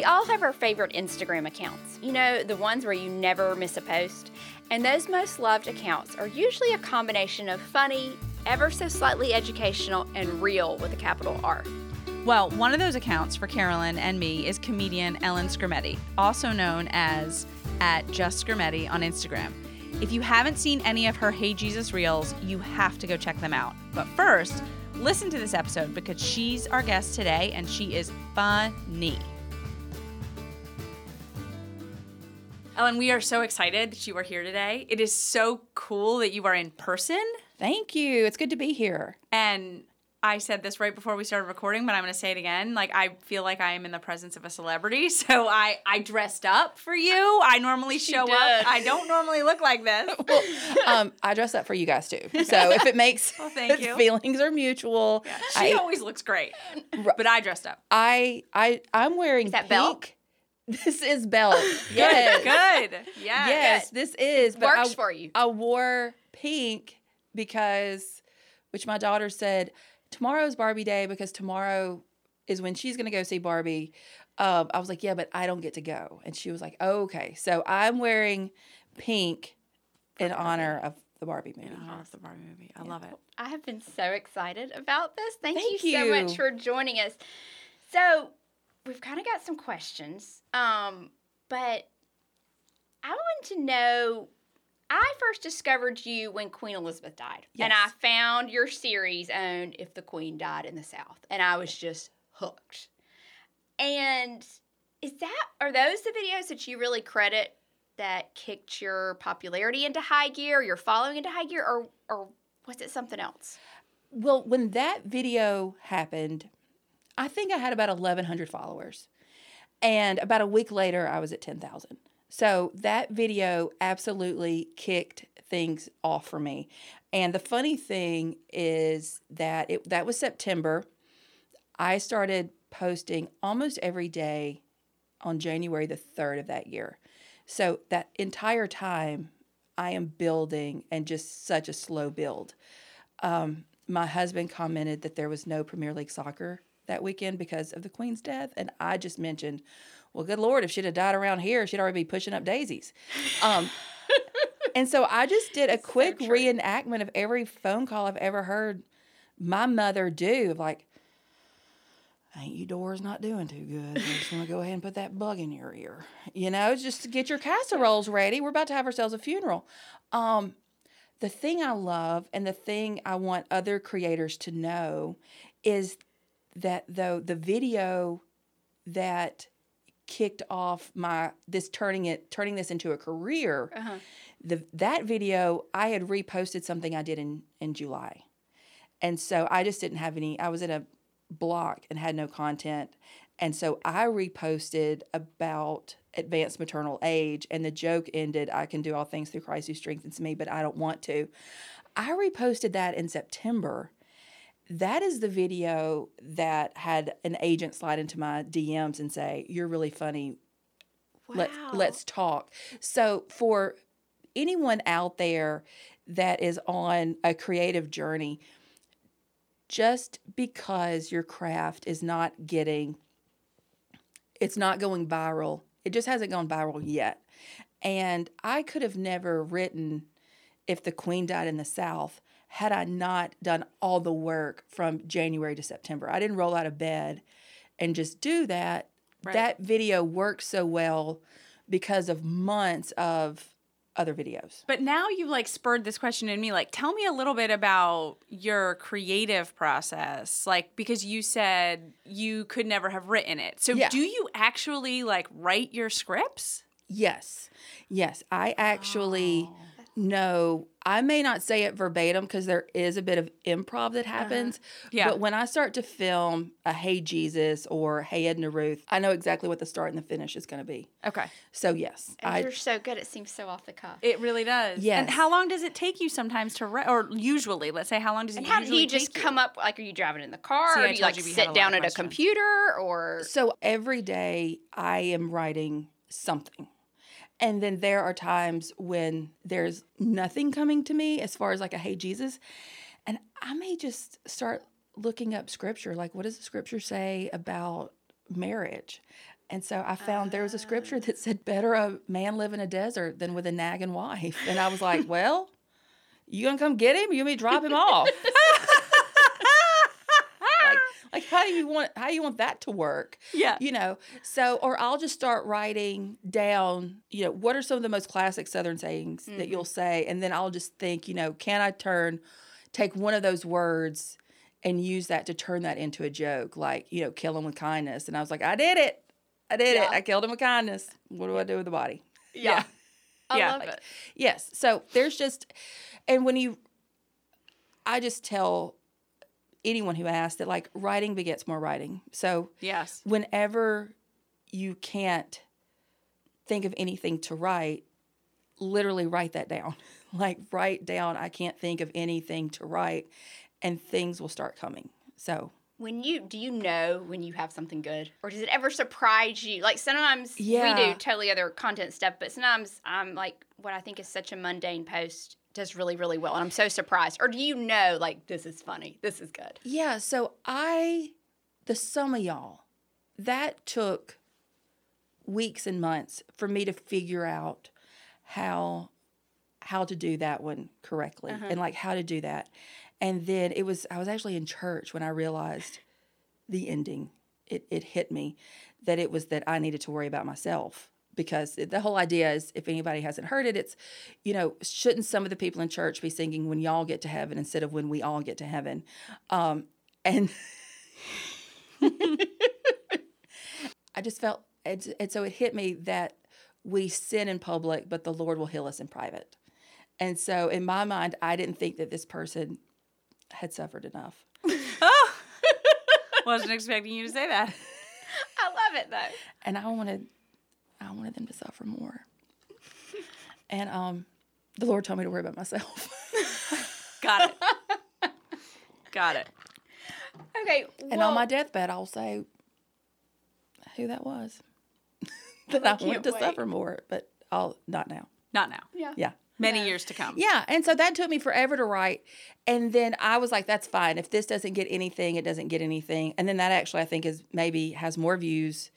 We all have our favorite Instagram accounts. You know, the ones where you never miss a post. And those most loved accounts are usually a combination of funny, ever so slightly educational, and real with a capital R. Well, one of those accounts for Carolyn and me is comedian Ellen Skrmetti, also known as at Just Skrmetti on Instagram. If you haven't seen any of her Hey Jesus reels, you have to go check them out. But first, listen to this episode because she's our guest today and she is funny. Ellen, we are so excited that you are here today. It is so cool that you are in person. Thank you. It's good to be here. And I said this right before we started recording, but I'm going to say it again. Like I feel like I am in the presence of a celebrity, so I I dressed up for you. I normally She show did. up. I don't normally look like this. Um, I dress up for you guys too. So if it makes Well, thank you. feelings are mutual. She I, always looks great, but I dressed up. I I I'm wearing Is that pink. Belle? This is Belle. Yes. Good. Yes. Yes, this is. But Works I, for you. I wore pink because, which my daughter said, tomorrow's Barbie Day because tomorrow is when she's going to go see Barbie. Um, I was like, yeah, but I don't get to go. And she was like, oh, okay. So I'm wearing pink in honor of the Barbie movie. In honor of the Barbie movie. I love it. I have been so excited about this. Thank, Thank you, so much for joining us. So, we've kind of got some questions, um, but I want to know. I first discovered you when Queen Elizabeth died, and I found your series on "If the Queen Died in the South," and I was just hooked. And is that are those the videos that you really credit that kicked your popularity into high gear, your following into high gear, or or was it something else? Well, when that video happened, I think I had about 1,100 followers. And about a week later, I was at 10,000. So that video absolutely kicked things off for me. And the funny thing is that it, that was September. I started posting almost every day on January the 3rd of that year. So that entire time, I am building and just such a slow build. Um, my husband commented that there was no Premier League soccer that weekend because of the Queen's death. And I just mentioned, well, good Lord, if she'd have died around here, she'd already be pushing up daisies. Um, and so I just did a quick true. reenactment of every phone call I've ever heard my mother do. of Like, ain't you doors not doing too good? I just want to go ahead and put that bug in your ear. You know, just to get your casseroles ready. We're about to have ourselves a funeral. Um, the thing I love and the thing I want other creators to know is that though the video that kicked off my this turning it turning this into a career Uh-huh. the that video I had reposted something I did in in July. And so I just didn't have any I was in a block and had no content. And so I reposted about advanced maternal age and the joke ended I can do all things through Christ who strengthens me, but I don't want to. I reposted that in September. That is the video that had an agent slide into my DMs and say, "You're really funny. Let's let's talk." So for anyone out there that is on a creative journey, just because your craft is not getting it's not going viral. It just hasn't gone viral yet. And I could have never written if the queen died in the south had I not done all the work from January to September. I didn't roll out of bed and just do that. Right. That video worked so well because of months of other videos. But now you've like spurred this question in me. Like, tell me a little bit about your creative process. Like, because you said you could never have written it. So, Yeah. do you actually like write your scripts? Yes. Yes. I actually Oh. Know, I may not say it verbatim because there is a bit of improv that happens. Uh-huh. Yeah. But when I start to film a Hey Jesus or Hey Edna Ruth, I know exactly what the start and the finish is going to be. Okay. So, yes. And I, you're so good. It seems so off the cuff. It really does. And how long does it take you sometimes to write? Or usually, let's say, how long does it And how do you just take come up? Like, are you driving in the car? See, or do you like you we had a sit down at a computer? Or So every day I am writing something. And then there are times when there's nothing coming to me as far as like a hey Jesus. And I may just start looking up scripture. Like, what does the scripture say about marriage? And so I found there was a scripture ah. that said, "Better a man live in a desert than with a nagging wife." And I was like, "Well, you gonna come get him? Or you to drop him off?" like, like, how do you want how you want that to work? Yeah. You know. So, or I'll just start writing down. You know, what are some of the most classic Southern sayings that you'll mm-hmm. say, and then I'll just think, you know, can I turn, take one of those words. And use that to turn that into a joke, like, you know, kill him with kindness. And I was like, I did it. I did Yeah. it. I killed him with kindness. What do I do with the body? Yeah. I Yeah. love Like- it. Yes. So there's just, and when you, I just tell anyone who asks that like writing begets more writing. So Yes. whenever you can't think of anything to write, literally write that down. Like write down, I can't think of anything to write, and things will start coming. So When you do you know when you have something good, or does it ever surprise you? Like sometimes we do totally other content stuff, but sometimes I'm like what I think is such a mundane post does really really well, and I'm so surprised. Or do you know like this is funny, this is good? Yeah, so I, the sum of y'all, that took weeks and months for me to figure out how how to do that one correctly uh-huh. and like how to do that. And then it was I was actually in church when I realized the ending. It it hit me that it was that I needed to worry about myself because the whole idea is if anybody hasn't heard it it's you know shouldn't some of the people in church be singing when y'all get to heaven instead of when we all get to heaven um and i just felt and, and so it hit me that we sin in public but the lord will heal us in private and so in my mind i didn't think that this person had suffered enough Oh. Wasn't expecting you to say that. I love it though. and I wanted I wanted them to suffer more. And um the Lord told me to worry about myself. Got it. Got it. Okay, and on my deathbed I'll say who that was. that I can't wanted to wait. suffer more, but I'll not now. Not now. yeah, Yeah. Many No. years to come. Yeah, and so that took me forever to write. And then I was like, that's fine. If this doesn't get anything, it doesn't get anything. And then that actually I think is maybe has more views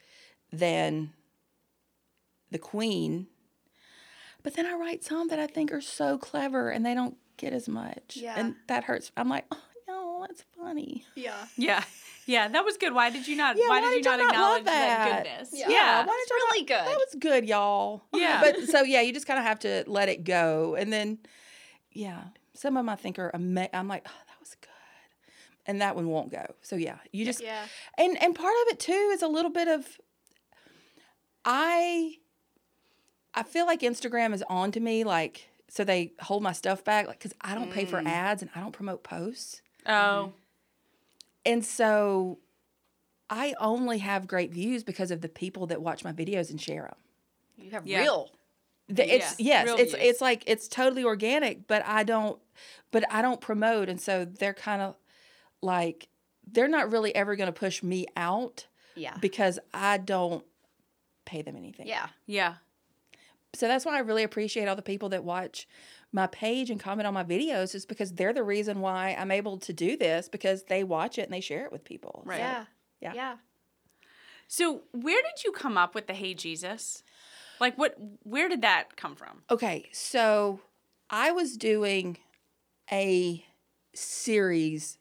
than the Queen. But then I write some that I think are so clever and they don't get as much. Yeah. And that hurts. I'm like, oh no, that's funny. yeah. Yeah. Yeah. That was good. Why did you not? Yeah, why, why did you did y'all not not love acknowledge that? that? goodness? Yeah. Yeah, why It's did y'all really good. That was good, y'all. Yeah. But so yeah, you just kind of have to let it go. And then yeah, some of them I think are ama- I'm like, oh, that was good. And that one won't go. So yeah, you just Yeah. and and part of it too is a little bit of I I feel like Instagram is on to me like so they hold my stuff back like cuz I don't pay for mm. ads and I don't promote posts. Oh. Mm-hmm. And so I only have great views because of the people that watch my videos and share them. You have Yeah. real. The, it's Yeah, yes, real it's views. it's like it's totally organic, but I don't but I don't promote and so they're kind of like they're not really ever going to push me out Yeah. because I don't pay them anything. Yeah. Yeah. So that's why I really appreciate all the people that watch my page and comment on my videos is because they're the reason why I'm able to do this because they watch it and they share it with people. Right. So, Yeah. yeah. Yeah. So where did you come up with the Hey Jesus? Like what? Where did that come from? Okay, so I was doing a series.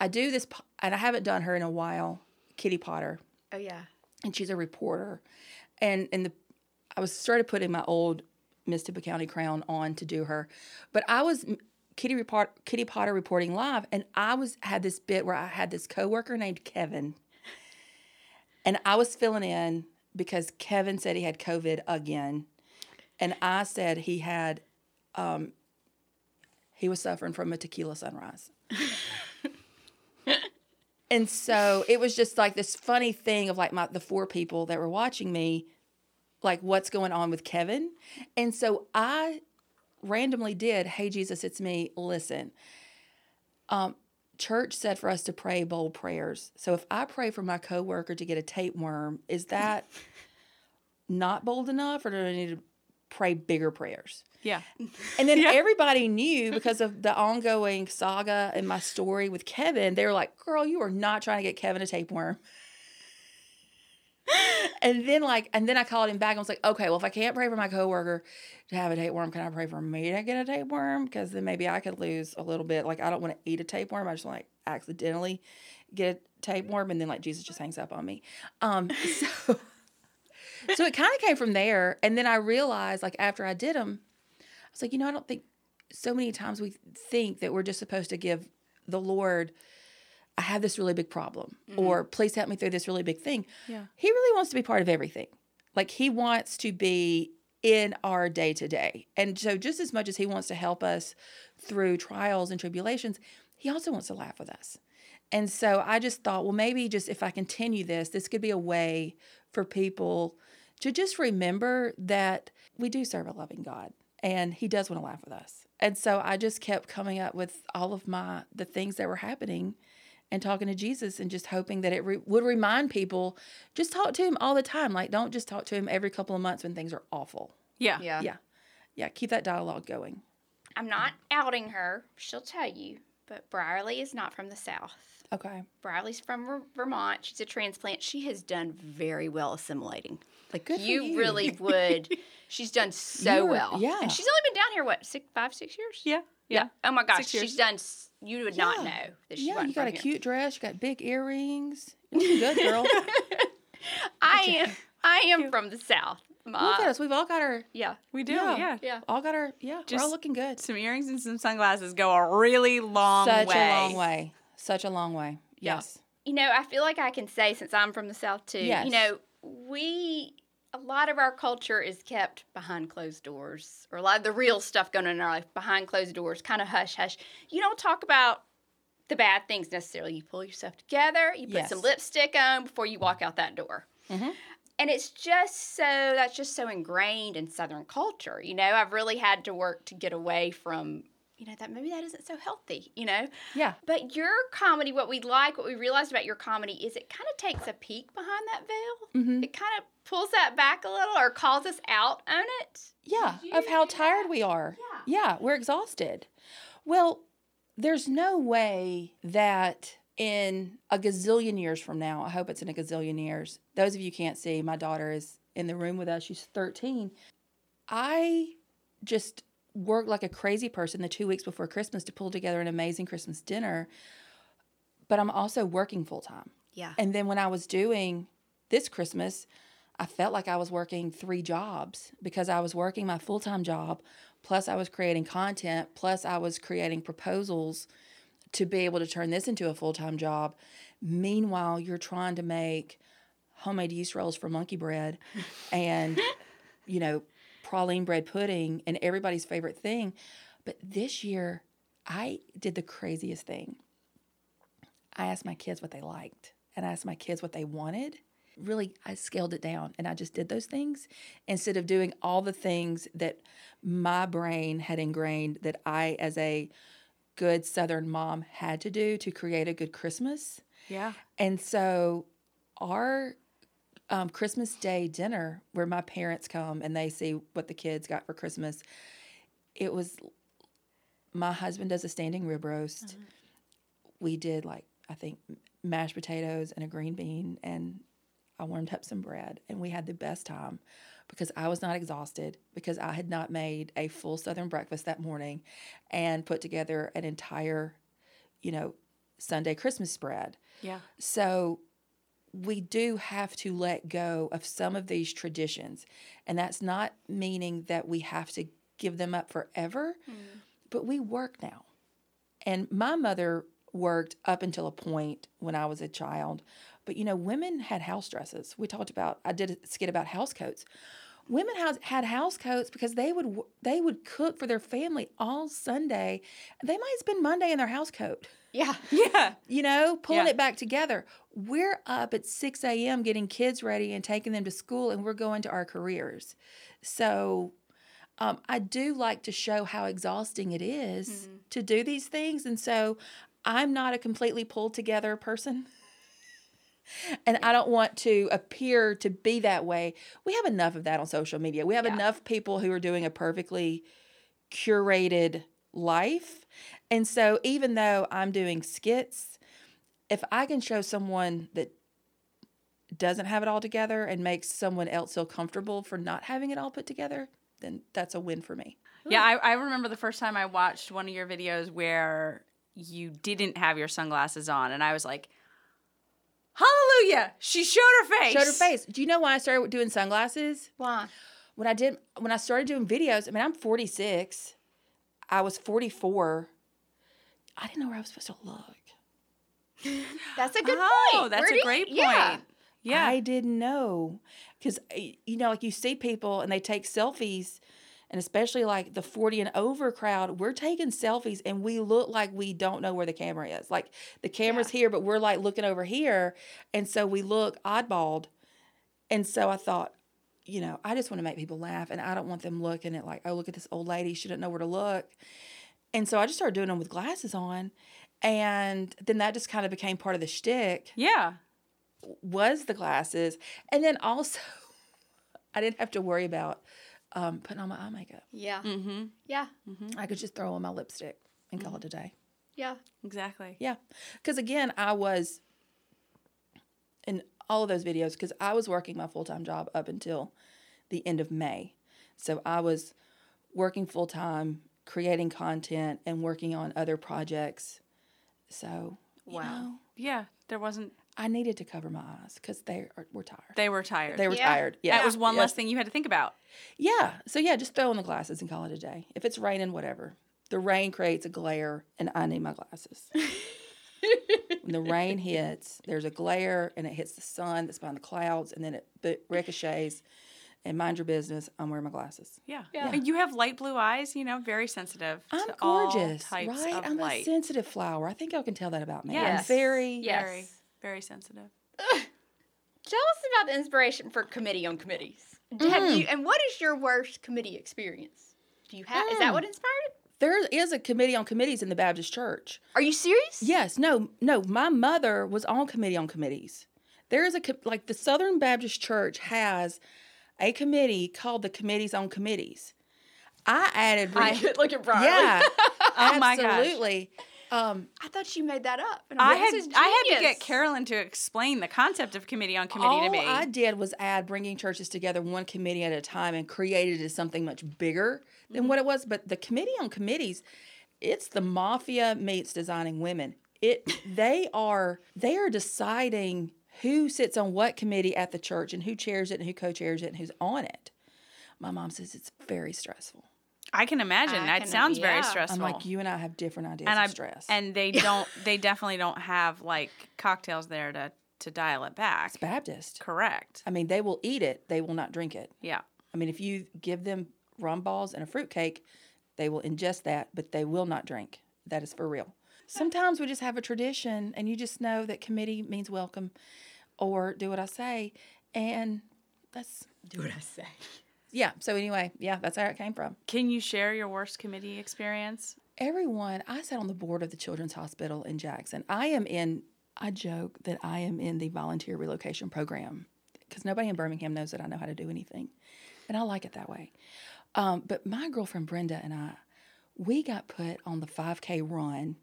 I do this, and I haven't done her in a while. Kitty Potter, Oh yeah. and she's a reporter, and and the I was started putting my old Miss Tippah County crown on to do her, but I was Kitty report Kitty Potter reporting live, and I was had this bit where I had this coworker named Kevin, and I was filling in because Kevin said he had COVID again, and I said he had, um, he was suffering from a tequila sunrise. and so it was just like this funny thing of like my the four people that were watching me like what's going on with Kevin. And so I randomly did, "Hey Jesus, it's me. Listen. Um church said for us to pray bold prayers. So if I pray for my coworker to get a tapeworm, is that not bold enough or do I need to pray bigger prayers? Yeah. And then Yeah. everybody knew because of the ongoing saga and my story with Kevin, they were like, girl, you are not trying to get Kevin a tapeworm. and then like and then I called him back and was like, okay, well if I can't pray for my coworker to have a tapeworm, can I pray for me to get a tapeworm? Because then maybe I could lose a little bit. Like I don't want to eat a tapeworm. I just want to like accidentally get a tapeworm and then like Jesus just hangs up on me. Um so so it kind of came from there. And then I realized like after I did them, I was like, you know, I don't think so many times we think that we're just supposed to give the Lord I have this really big problem, mm-hmm. or please help me through this really big thing. Yeah. He really wants to be part of everything. Like he wants to be in our day to day. And so, just as much as he wants to help us through trials and tribulations, he also wants to laugh with us. And so, I just thought, well, maybe just if I continue this, this could be a way for people to just remember that we do serve a loving God and he does want to laugh with us. And so I just kept coming up with all of my the things that were happening and talking to Jesus and just hoping that it re- would remind people just talk to him all the time. Like don't just talk to him every couple of months when things are awful. Yeah. Yeah. Yeah. Yeah, keep that dialogue going. I'm not outing her. She'll tell you. But Brierley is not from the South. Okay. Brierley's from Ver- Vermont. She's a transplant. She has done very well assimilating. Like Good for you, you. really would. She's done so You were- well. yeah. And she's only been down here what six, five, six years. Yeah. Yeah. Oh my gosh, Six years. she's done. s- You would not know that she Yeah, wasn't you got a from here. cute dress, you got big earrings. You're good, girl. I am. I am from the South. Look at us. We've all got our Yeah. We do. Yeah. Yeah. Yeah. all got our yeah, we're all looking good. Some earrings and some sunglasses go a really long way. Such way. a long way. Such a long way. Yeah. Yes. You know, I feel like I can say since I'm from the South too. Yes. You know, we a lot of our culture is kept behind closed doors, or a lot of the real stuff going on in our life behind closed doors, kind of hush hush. You don't talk about the bad things necessarily. You pull yourself together. You put some lipstick on before you walk out that door. Mhm. And it's just so that's just so ingrained in Southern culture. You know, I've really had to work to get away from. You know that maybe that isn't so healthy. You know, Yeah. but your comedy, what we like, what we realized about your comedy is it kind of takes a peek behind that veil. Mhm. It kind of pulls that back a little or calls us out on it. Yeah, of how tired that? we are. Yeah. Yeah, we're exhausted. Well, there's no way that in a gazillion years from now, I hope it's in a gazillion years. Those of you can't see, my daughter is in the room with us. She's 13. I just worked like a crazy person the two weeks before Christmas to pull together an amazing Christmas dinner. But I'm also working full time. Yeah. And then when I was doing this Christmas, I felt like I was working three jobs because I was working my full time job, plus I was creating content, plus I was creating proposals to be able to turn this into a full time job. Meanwhile, you're trying to make homemade yeast rolls for monkey bread and, you know, praline bread pudding and everybody's favorite thing. But this year, I did the craziest thing. I asked my kids what they liked and I asked my kids what they wanted. Really, I scaled it down and I just did those things instead of doing all the things that my brain had ingrained that I, as a good Southern mom, had to do to create a good Christmas. Yeah. And so, our um, Christmas Day dinner, where my parents come and they see what the kids got for Christmas, it was my husband does a standing rib roast. We did like, I think, mashed potatoes and a green bean, and I warmed up some bread, and we had the best time because I was not exhausted because I had not made a full Southern breakfast that morning and put together an entire, you know, Sunday Christmas spread. Yeah. So we do have to let go of some of these traditions. And that's not meaning that we have to give them up forever, hmm. but we work now. And my mother worked up until a point when I was a child. But you know, women had house dresses. We talked about I did a skit about house coats. Women has, had house coats because they would they would cook for their family all Sunday. They might spend Monday in their house coat Yeah. Yeah. you know, pulling Yeah. it back together. We're up at 6 a.m. getting kids ready and taking them to school, and we're going to our careers. So um, I do like to show how exhausting it is to do these things. And so I'm not a completely pulled together person. And I don't want to appear to be that way. We have enough of that on social media. We have Yeah. enough people who are doing a perfectly curated life. And so even though I'm doing skits, if I can show someone that doesn't have it all together and makes someone else feel comfortable for not having it all put together, then that's a win for me. Yeah, I, I remember the first time I watched one of your videos where you didn't have your sunglasses on, and I was like, Hallelujah! She showed her face. Showed her face. Do you know why I started doing sunglasses? Why? When I did when I started doing videos, I mean I'm 46. I was 44. I didn't know where I was supposed to look. That's a good oh, point. that's Where a do you- great point. Yeah. Yeah. I didn't know. Because, uh, you know, like you see people and they take selfies, and especially like the 40 and over crowd, we're taking selfies and we look like we don't know where the camera is. Like the camera's here, but we're like looking over here. And so we look oddballed. And so I thought, you know, I just want to make people laugh and I don't want them looking at like, oh, look at this old lady. She didn't know where to look. And so I just started doing them with glasses on. And then that just kind of became part of the shtick yeah. was the glasses. And then also, I didn't have to worry about um, putting on my eye makeup. Yeah. Mm-hmm. Yeah. I could just throw on my lipstick and call it a day. Yeah. Exactly. Yeah. Because again, I was in all of those videos because I was working my full time job up until the end of May. So I was working full time, creating content, and working on other projects. So, you Wow. know, Yeah. There wasn't. I needed to cover my eyes because they are, were tired. They were tired. They were Yeah. tired. Yeah. That was one Yeah. less thing you had to think about. Yeah. So yeah, just throw on the glasses and call it a day. If it's raining, whatever. The rain creates a glare, and I need my glasses. when the rain hits, there's a glare, and it hits the sun that's behind the clouds, and then it ricochets. And mind your business. I'm wearing my glasses. Yeah. Yeah. And you have light blue eyes. You know, very sensitive. I'm to all gorgeous, types right? of I'm light. a sensitive flower. I think y'all can tell that about me. I'm Yes. very. Yes. Very, very sensitive. Tell us about the inspiration for committee on committees. Do- Have you and what is your worst committee experience? Do you have? Is that Mm. what inspired it? There is a committee on committees in the Baptist church. Are you serious? Yes, no, no. My mother was on committee on committees. There is a like the Southern Baptist Church has a committee called the Committees on Committees. I added. I re- look at Brian. yeah, Oh my gosh. absolutely. Um, I thought you made that up. And I'm I like, had this I had to get Carolyn to explain the concept of committee on committee all to me. I did was add bringing churches together one committee at a time and created it as something much bigger than what it was. But the committee on committees, it's the mafia meets designing women. It they are they are deciding who sits on what committee at the church and who chairs it and who co-chairs it and who's on it. My mom says it's very stressful. I can imagine. I that can- sounds very stressful. I'm like, you and I have different ideas and of I stress. and they don't. They definitely don't have like cocktails there to to dial it back. it's Baptist. Correct. I mean, they will eat it, they will not drink it. Yeah. I mean, if you give them rum balls and a fruit cake, they will ingest that, but they will not drink. That is for real. Sometimes we just have a tradition and you just know that committee means welcome or do what I say. And that's, Do what I say. yeah. So, anyway, yeah, that's where it came from. Can you share your worst committee experience? Everyone, I sat on the board of the Children's Hospital in Jackson. I am in, I joke that I am in the volunteer relocation program because nobody in Birmingham knows that I know how to do anything. And I like it that way. Um, but my girlfriend Brenda and I, we got put on the 5K run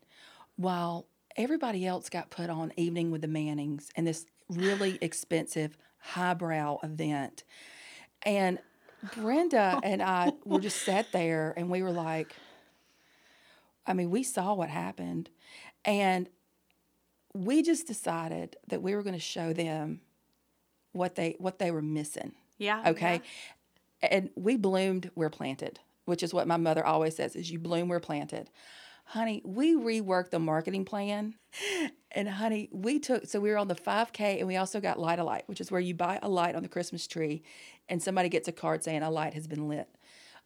while everybody else got put on Evening with the Mannings and this really expensive, highbrow event. And Brenda and I were just sat there and we were like, I mean, we saw what happened. And we just decided that we were going to show them what they what they were missing. Yeah. Okay. And we bloomed, we're planted, which is what my mother always says is you bloom, we're planted. Honey, we reworked the marketing plan. And honey, we took so we were on the 5K and we also got light a light, which is where you buy a light on the Christmas tree and somebody gets a card saying a light has been lit.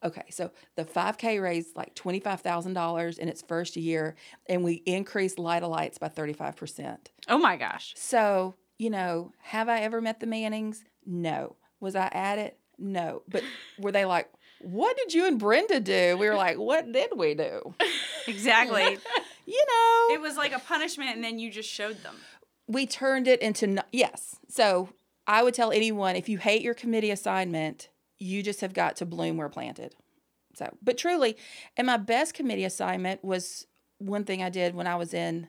Okay, so the 5K raised like $25,000 in its first year, and we increased light a lights by 35%. Oh my gosh. So, you know, have I ever met the Mannings? No. Was I at it? No. But were they like, what did you and Brenda do? We were like, what did we do? Exactly. You know, it was like a punishment, and then you just showed them. we turned it into, no- yes. So I would tell anyone if you hate your committee assignment, you just have got to bloom where planted. So, but truly, and my best committee assignment was one thing I did when I was in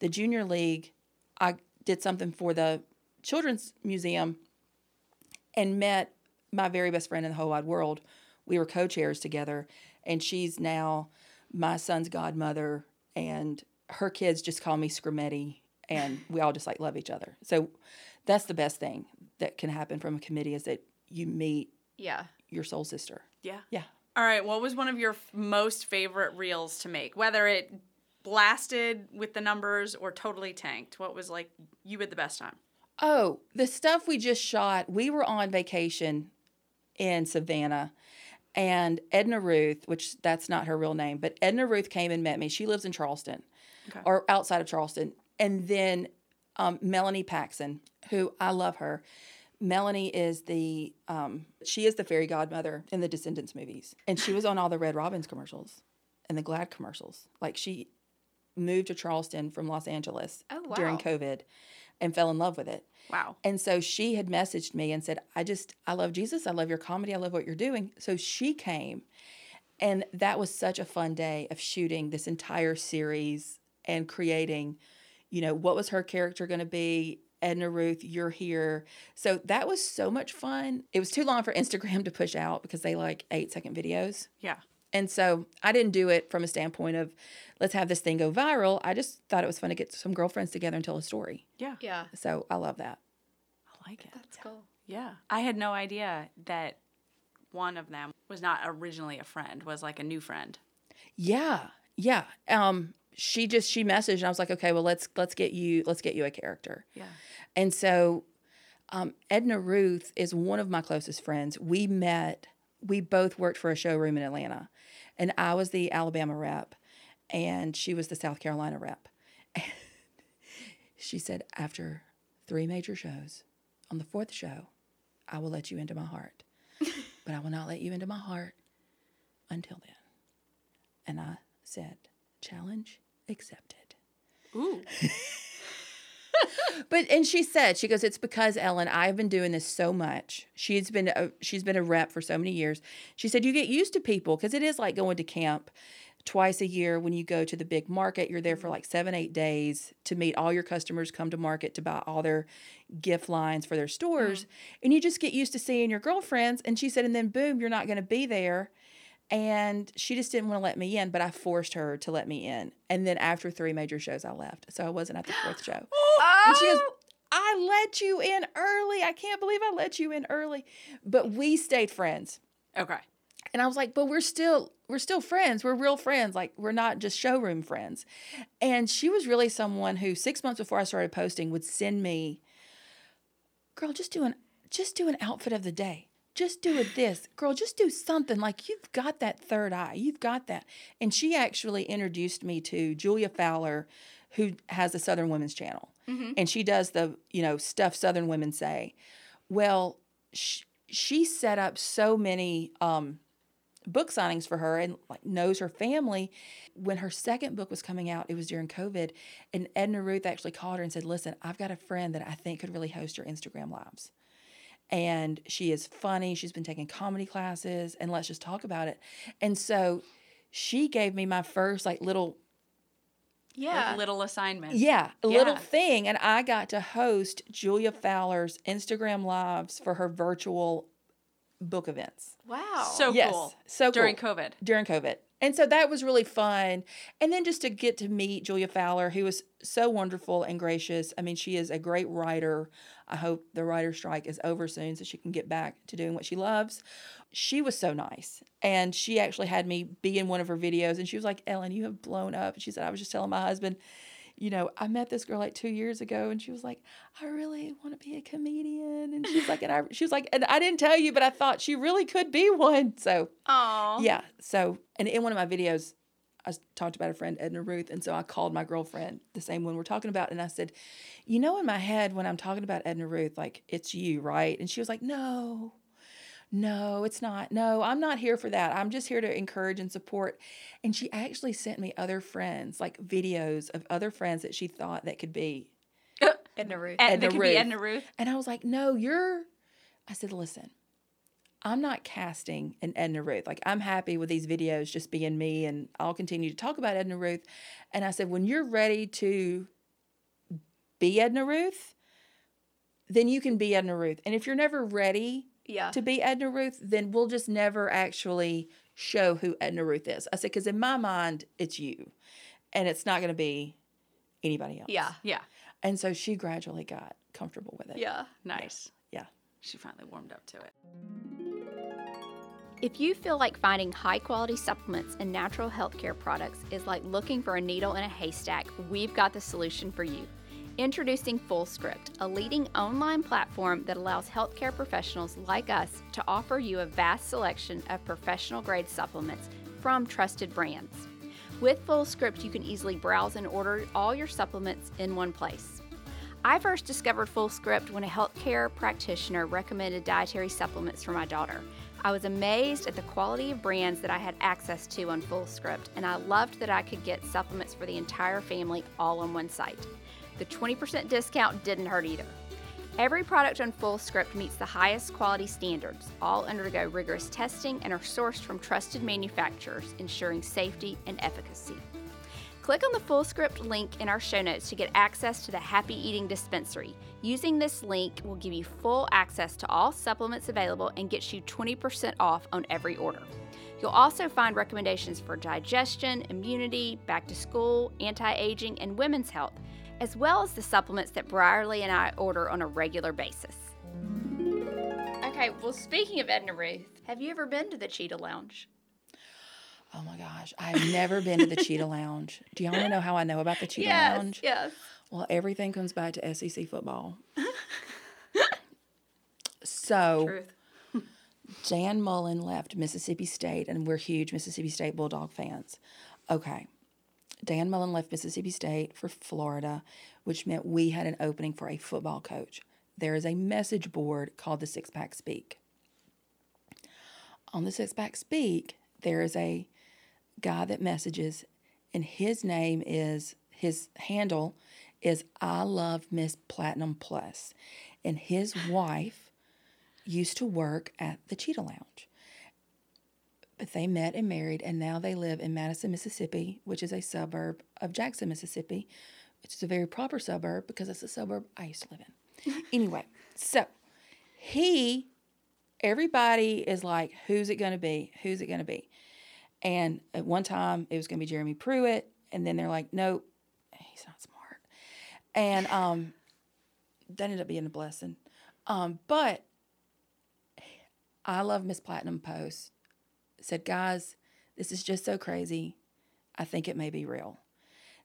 the junior league. I did something for the children's museum and met my very best friend in the whole wide world. We were co-chairs together, and she's now my son's godmother, and her kids just call me Skrmetti, and we all just like love each other. So that's the best thing that can happen from a committee is that you meet Yeah. your soul sister. Yeah. Yeah. All right. What was one of your f- most favorite reels to make? Whether it blasted with the numbers or totally tanked, what was like you had the best time? Oh, the stuff we just shot, we were on vacation in Savannah. And Edna Ruth, which that's not her real name, but Edna Ruth came and met me. She lives in Charleston Okay. or outside of Charleston. And then um, Melanie Paxson, who I love her. Melanie is the um, she is the fairy godmother in the Descendants movies, and she was on all the Red Robins commercials and the Glad commercials. Like she moved to Charleston from Los Angeles Oh, during. COVID, and fell in love with it. Wow. And so she had messaged me and said, I just, I love Jesus. I love your comedy. I love what you're doing. So she came. And that was such a fun day of shooting this entire series and creating, you know, what was her character going to be? Edna Ruth, you're here. So that was so much fun. It was too long for Instagram to push out because they like eight second videos. Yeah. And so I didn't do it from a standpoint of let's have this thing go viral. I just thought it was fun to get some girlfriends together and tell a story. Yeah. Yeah. So I love that. I like it. That's cool. Yeah. I had no idea that one of them was not originally a friend, was like a new friend. Yeah, yeah. Um, she just she messaged, and I was like, okay, well let's let's get you let's get you a character. Yeah. And so, um, Edna Ruth is one of my closest friends. We met. We both worked for a showroom in Atlanta, and I was the Alabama rep, and she was the South Carolina rep. And she said, after three major shows, on the fourth show, I will let you into my heart, but I will not let you into my heart until then. And I said, challenge accepted. Ooh. But and she said she goes it's because Ellen I've been doing this so much. She's been a, she's been a rep for so many years. She said you get used to people because it is like going to camp twice a year when you go to the big market. You're there for like 7 8 days to meet all your customers come to market to buy all their gift lines for their stores mm. and you just get used to seeing your girlfriends and she said and then boom you're not going to be there. And she just didn't want to let me in, but I forced her to let me in. And then after three major shows, I left. So I wasn't at the fourth show. Oh! And she goes, I let you in early. I can't believe I let you in early. But we stayed friends. Okay. And I was like, but we're still we're still friends. We're real friends. Like we're not just showroom friends. And she was really someone who 6 months before I started posting would send me girl, just do an just do an outfit of the day. Just do it this. Girl, just do something like you've got that third eye. You've got that. And she actually introduced me to Julia Fowler who has a Southern Women's channel. And she does the, you know, stuff Southern women say. Well, sh- she set up so many um, book signings for her and like knows her family. When her second book was coming out, it was during COVID, and Edna Ruth actually called her and said, "Listen, I've got a friend that I think could really host your Instagram lives." And she is funny. She's been taking comedy classes, and let's just talk about it. And so, she gave me my first like little Yeah. Like little assignment. yeah, a little thing. And I got to host Julia Fowler's Instagram lives for her virtual book events. wow. So yes, cool. so During cool. COVID. during COVID. And so that was really fun. And then just to get to meet Julia Fowler, who was so wonderful and gracious. I mean, she is a great writer. I hope the writer strike is over soon so she can get back to doing what she loves. She was so nice. And she actually had me be in one of her videos. And she was like, Ellen, you have blown up. And she said, I was just telling my husband, you know, I met this girl like two years ago, and she was like, I really want to be a comedian. And she's like, and I, she was like, and I didn't tell you, but I thought she really could be one. So Aw. yeah. So, and in one of my videos, I talked about a friend, Edna Ruth. And so I called my girlfriend, the same one we're talking about. And I said, You know, in my head, when I'm talking about Edna Ruth, like, it's you, right? And she was like, No, no, it's not. No, I'm not here for that. I'm just here to encourage and support. And she actually sent me other friends, like videos of other friends that she thought that could be. Edna Ruth. Ed, Edna that could Ruth. be Edna Ruth. And I was like, No, you're. I said, Listen, I'm not casting an Edna Ruth. Like, I'm happy with these videos just being me, and I'll continue to talk about Edna Ruth. And I said, when you're ready to be Edna Ruth, then you can be Edna Ruth. And if you're never ready Yeah. to be Edna Ruth, then we'll just never actually show who Edna Ruth is. I said, because in my mind, it's you, and it's not going to be anybody else. Yeah. Yeah. And so she gradually got comfortable with it. Yeah. Nice. Yeah. She finally warmed up to it. If you feel like finding high quality supplements and natural healthcare products is like looking for a needle in a haystack, we've got the solution for you. Introducing FullScript, a leading online platform that allows healthcare professionals like us to offer you a vast selection of professional grade supplements from trusted brands. With FullScript, you can easily browse and order all your supplements in one place. I first discovered FullScript when a healthcare practitioner recommended dietary supplements for my daughter. I was amazed at the quality of brands that I had access to on FullScript, and I loved that I could get supplements for the entire family all on one site. The 20% discount didn't hurt either. Every product on FullScript meets the highest quality standards. All undergo rigorous testing and are sourced from trusted manufacturers, ensuring safety and efficacy. Click on the FullScript link in our show notes to get access to the Happy Eating Dispensary. Using this link will give you full access to all supplements available and gets you 20% off on every order. You'll also find recommendations for digestion, immunity, back to school, anti aging, and women's health, as well as the supplements that Brierley and I order on a regular basis. Okay, well, speaking of Edna Ruth, have you ever been to the Cheetah Lounge? Oh my gosh. I've never been to the Cheetah Lounge. Do y'all want to know how I know about the Cheetah Lounge? yes. Well, everything comes back to SEC football. so, Truth. Dan Mullen left Mississippi State, and we're huge Mississippi State Bulldog fans. Okay. Dan Mullen left Mississippi State for Florida, which meant we had an opening for a football coach. There is a message board called the Six Pack Speak. On the Six Pack Speak, there is a guy that messages, and his name is, his handle is I Love Miss Platinum Plus. And his wife used to work at the Cheetah Lounge. But they met and married, and now they live in Madison, Mississippi, which is a suburb of Jackson, Mississippi, which is a very proper suburb because it's a suburb I used to live in. anyway, so he, everybody is like, who's it going to be? Who's it going to be? And at one time, it was going to be Jeremy Pruitt, and then they're like, nope, he's not smart. And um, that ended up being a blessing. Um, but I love Miss Platinum Post said, guys, this is just so crazy. I think it may be real.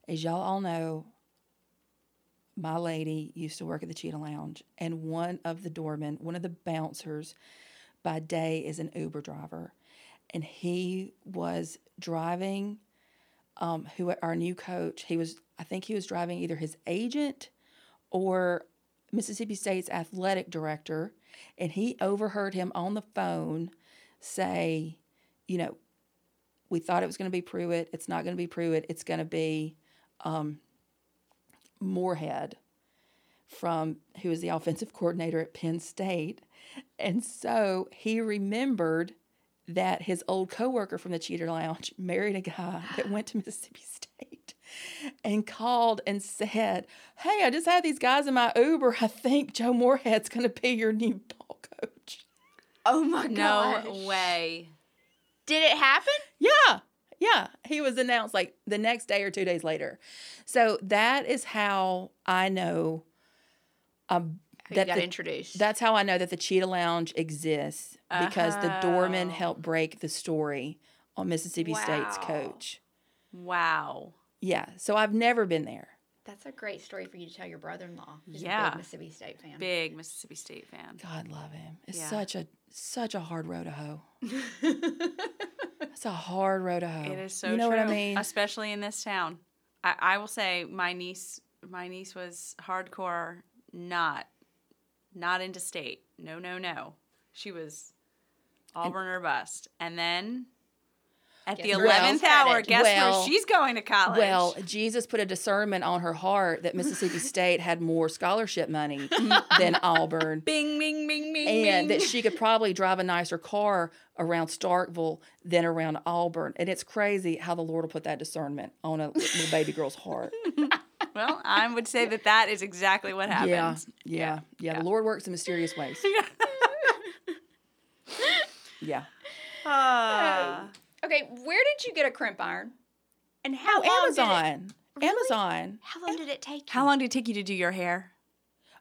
As y'all all know, my lady used to work at the Cheetah Lounge, and one of the doormen, one of the bouncers by day, is an Uber driver. And he was driving um, who our new coach, he was, I think he was driving either his agent or Mississippi State's athletic director, and he overheard him on the phone say, you know, we thought it was going to be Pruitt. It's not going to be Pruitt. It's going to be um, Moorhead from who was the offensive coordinator at Penn State. And so he remembered that his old coworker from the Cheetah Lounge married a guy that went to Mississippi State and called and said, Hey, I just had these guys in my Uber. I think Joe Moorhead's going to be your new ball coach. Oh my god. No way. Did it happen? Yeah. Yeah. He was announced like the next day or two days later. So that is how I know um, that got the- introduced? that's how I know that the Cheetah Lounge exists because the doorman helped break the story on Mississippi State's coach. Wow. Yeah. So I've never been there. That's a great story for you to tell your brother-in-law. Yeah. big Mississippi State fan. Big Mississippi State fan. God love him. It's Yeah. such a such a hard road to hoe. It's a hard road to hoe. It is so You know true, what I mean? especially in this town. I, I will say my niece, my niece was hardcore, not, not into state. No, no, no. She was Auburn or bust, and then at the eleventh else? hour, guess Well- where she's going to college? Well, Jesus put a discernment on her heart that Mississippi State had more scholarship money than Auburn. Bing, bing, bing, bing, and bing. that she could probably drive a nicer car around Starkville than around Auburn. And it's crazy how the Lord will put that discernment on a little baby girl's heart. well, I would say that that is exactly what happened. Yeah, yeah, yeah, The Lord works in mysterious ways. yeah. Uh, Okay, where did you get a crimp iron? And how Oh, long Did it, Amazon. Amazon. how long did it take? You? How long did it take you to do your hair?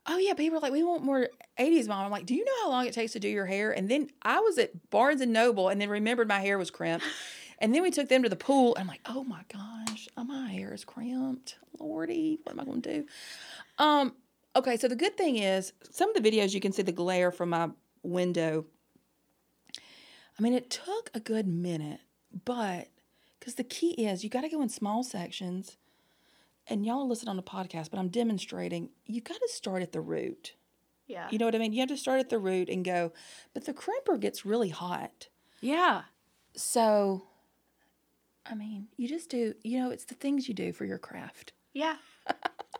Oh yeah, people are like, we want more '80s mom. I'm like, do you know how long it takes to do your hair? And then I was at Barnes and Noble, and then remembered my hair was crimped, and then we took them to the pool. And I'm like, oh my gosh, oh, my hair is crimped. Lordy, what am I going to do? Um, okay, so the good thing is, some of the videos you can see the glare from my window. I mean, it took a good minute, but because the key is you got to go in small sections and y'all listen on the podcast, but I'm demonstrating, you got to start at the root. Yeah. You know what I mean? You have to start at the root and go, but the crimper gets really hot. Yeah. So, I mean, you just do, you know, it's the things you do for your craft. yeah.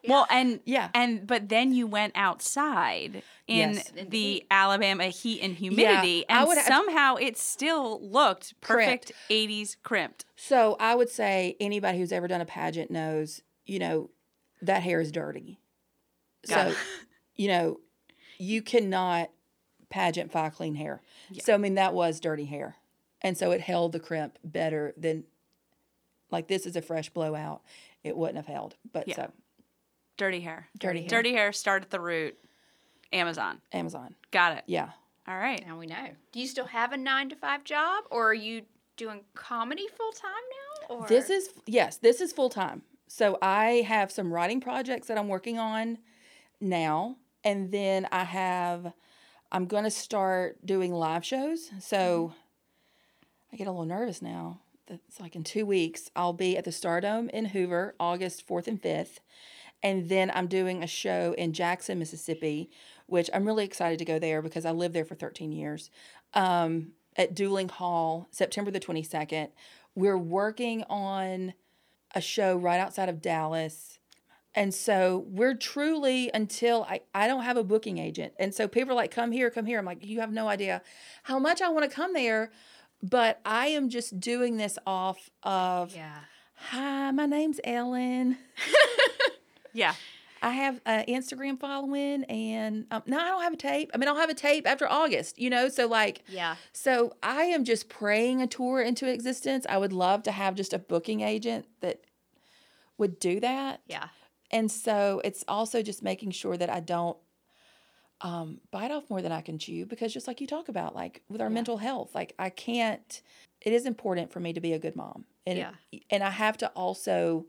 Well, and Yeah. and but then you went outside in Yes. The. Alabama heat and humidity, I and somehow it still looked perfect Crimped. '80s crimped. So, I would say anybody who's ever done a pageant knows, you know, that hair is dirty. Got So, it. you know, you cannot pageant file clean hair. Yeah. So, I mean, that was dirty hair. And so it held the crimp better than, like, this is a fresh blowout. It wouldn't have held. But Yeah. so, Dirty hair. dirty hair. Dirty hair. Start at the root. Amazon. Amazon. Got it. Yeah. All right. Now we know. Do you still have a nine to five job, or are you doing comedy full time now? Or This is yes, this is full time. So I have some writing projects that I'm working on now, and then I have I'm going to start doing live shows. So I get a little nervous now. It's like in 2 weeks I'll be at the Stardome in Hoover, August 4th and 5th. And then I'm doing a show in Jackson, Mississippi, which I'm really excited to go there because I lived there for 13 years. Um, at Duling Hall, September the 22nd. We're working on a show right outside of Dallas. And so we're truly until I, I don't have a booking agent. And so people are like, come here, come here. I'm like, you have no idea how much I want to come there. But I am just doing this off of, yeah. hi, my name's Ellen. Yeah. I have an Instagram following, and um, no, I don't have a tape. I mean, I'll have a tape after August, you know? So, like, Yeah. so I am just praying a tour into existence. I would love to have just a booking agent that would do that. Yeah. And so it's also just making sure that I don't um, bite off more than I can chew because just like you talk about, like with our Yeah. mental health, like I can't, it is important for me to be a good mom. And, Yeah. and I have to also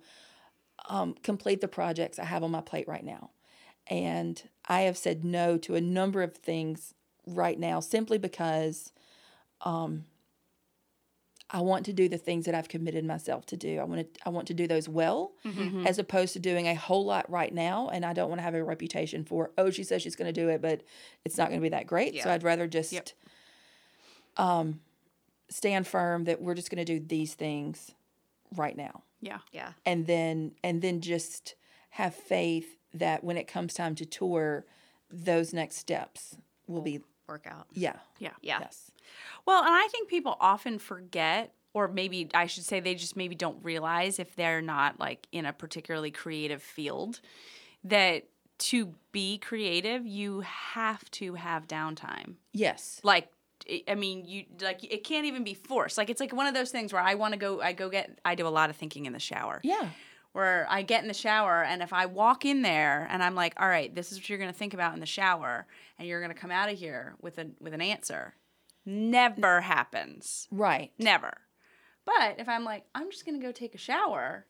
um, complete the projects I have on my plate right now. And I have said no to a number of things right now simply because um, I want to do the things that I've committed myself to do. I want to I want to do those well Mhm. as opposed to doing a whole lot right now and I don't want to have a reputation for oh she says she's going to do it but it's not going to be that great. So I'd rather just Yep. um stand firm that we're just going to do these things right now Yeah. Yeah. and then and then just have faith that when it comes time to tour those next steps will be Work out. yeah Yeah. Yeah. yes Well, and I think people often forget, or maybe I should say they just maybe don't realize if they're not like in a particularly creative field that to be creative, you have to have downtime. yes Like, I- I mean, you like it can't even be forced. Like it's like one of those things where I want to go. I go get. I do a lot of thinking in the shower. yeah Where I get in the shower and if I walk in there and I'm like, all right, this is what you're gonna think about in the shower, and you're gonna come out of here with a with an answer. Never happens. right Never. But if I'm like, I'm just gonna go take a shower,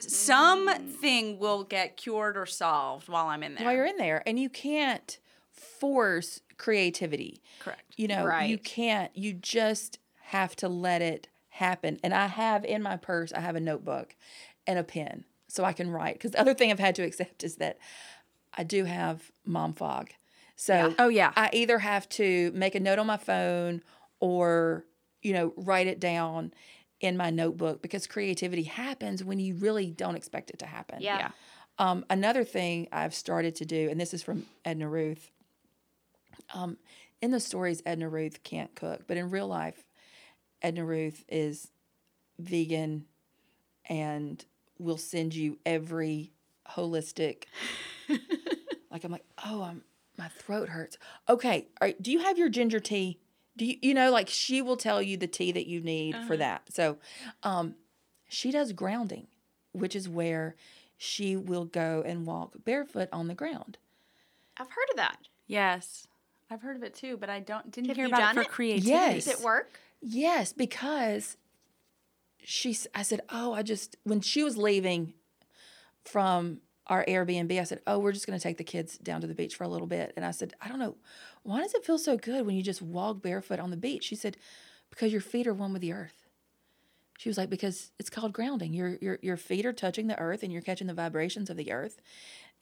something will get cured or solved while I'm in there. while you're in there and you can't force creativity Correct. you know you can't you just have to let it happen and i have in my purse i have a notebook and a pen so i can write because the other thing i've had to accept is that i do have mom fog so Yeah. Oh yeah. i either have to make a note on my phone or you know write it down in my notebook because creativity happens when you really don't expect it to happen Yeah. Yeah. um, another thing I've started to do, and this is from Edna Ruth. Um, in the stories, Edna Ruth can't cook, but in real life, Edna Ruth is vegan and will send you every holistic. like I'm like, oh, I'm my throat hurts. Okay, all right, do you have your ginger tea? Do you you know like she will tell you the tea that you need for that. So, um, she does grounding, which is where she will go and walk barefoot on the ground. I've heard of that. Yes. I've heard of it too, but I don't didn't Have hear you about it for it? creativity. Yes. Does it work? Yes, because she s- I said, "Oh, I just when she was leaving from our Airbnb, I said, "Oh, we're just going to take the kids down to the beach for a little bit." And I said, "I don't know, why does it feel so good when you just walk barefoot on the beach?" She said, "Because your feet are one with the earth." She was like, "Because it's called grounding. Your your your feet are touching the earth and you're catching the vibrations of the earth,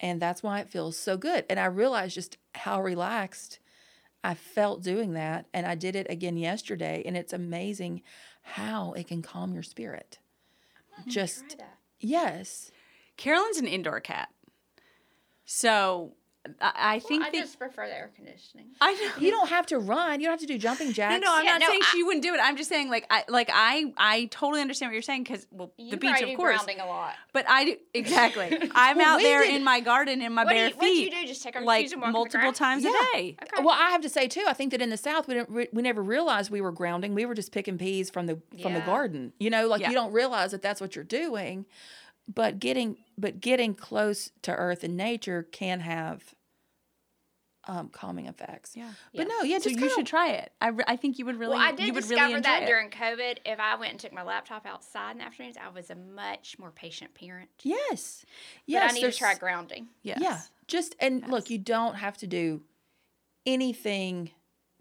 and that's why it feels so good." And I realized just how relaxed I felt doing that, and I did it again yesterday, and it's amazing how it can calm your spirit. Just Try that. yes, Carolyn's an indoor cat. So I, I think I just prefer the air conditioning. I know. you don't have to run. You don't have to do jumping jacks. no, I'm Yeah, not no, saying I- she wouldn't do it. I'm just saying, like, I, like I, I totally understand what you're saying because, well, You the beach, of course. grounding a lot. But I do exactly. I'm Well, out there did- in my garden in my What do bare you- what do you feet, do? Just take our like shoes and walk on the multiple times Yeah. a day. Okay. Well, I have to say too. I think that in the South, we didn't re- we never realized we were grounding. We were just picking peas from the from the garden. You know, like Yeah. you don't realize that that's what you're doing. But getting but getting close to earth and nature can have um, calming effects. Yeah. But Yes. no, yeah, So just you should try it. I, re- I think you would really. well, I did you would discover really that it. during COVID. If I went and took my laptop outside in the afternoons, I was a much more patient parent. Yes. But Yes. I need to try grounding. Yes. Yeah. Just and look, you don't have to do anything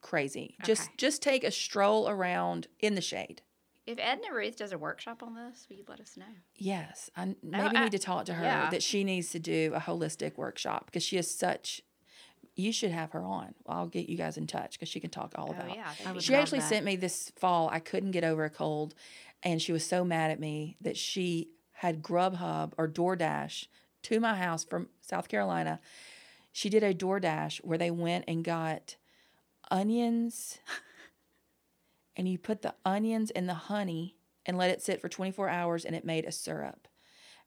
crazy. Just Okay. just take a stroll around in the shade. If Edna Ruth does a workshop on this, will you let us know? Yes, I maybe I- need to talk to her yeah. that she needs to do a holistic workshop because she is such. You should have her on. I'll get you guys in touch because she can talk all Oh about. yeah, I be She actually that. sent me this fall. I couldn't get over a cold, and she was so mad at me that she had Grubhub or DoorDash to my house from South Carolina. She did a DoorDash where they went and got onions, and you put the onions in the honey and let it sit for 24 hours, and it made a syrup.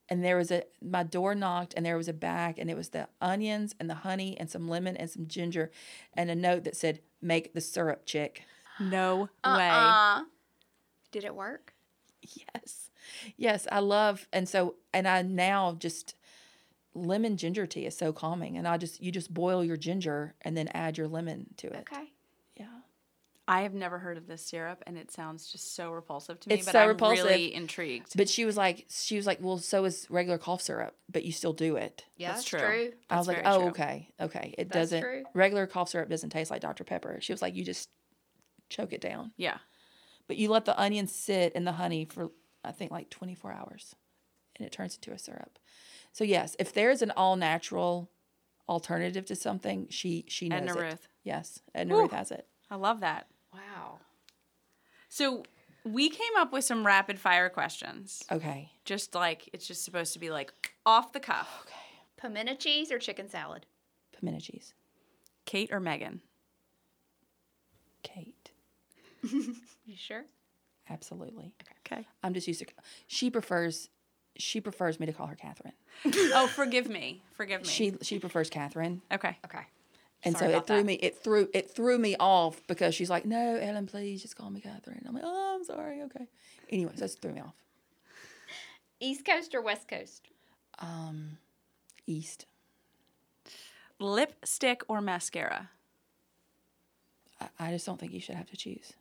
And there was a my door knocked, and there was a bag, and it was the onions and the honey and some lemon and some ginger, and a note that said, "Make the syrup, chick." No uh-uh. way. Uh-uh. Did it work? Yes. Yes, I love and so and I now just lemon ginger tea is so calming and I just you just boil your ginger and then add your lemon to it. Okay. Yeah. I have never heard of this syrup, and it sounds just so repulsive to me. It's but so I'm repulsive. really intrigued. But she was like she was like, "Well, so is regular cough syrup, but you still do it." Yeah, That's that's, true. true. I was That's like, "Oh, true. okay. Okay. It That's doesn't true. regular cough syrup doesn't taste like Dr Pepper." She was like, "You just choke it down." yeah. But you let the onions sit in the honey for I think like 24 hours and it turns into a syrup. So yes, if there's an all natural alternative to something, she she knows Edna it. Ruth. Yes, Edna Woo. Ruth has it. I love that. Wow. So we came up with some rapid fire questions. Okay. Just like it's just supposed to be like off the cuff. Okay. Pimento cheese or chicken salad? Pimento cheese. Kate or Megan? Kate. You sure? Absolutely. Okay. I'm just used to she prefers she prefers me to call her Catherine. oh, forgive me. Forgive me. She she prefers Catherine. okay. Okay. And Sorry so it threw that. me it threw it threw me off because she's like, No, Ellen, please just call me Catherine. I'm like, Oh, I'm sorry, okay. Anyway, so it threw me off. East Coast or West Coast? Um East. Lipstick or mascara? I, I just don't think you should have to choose.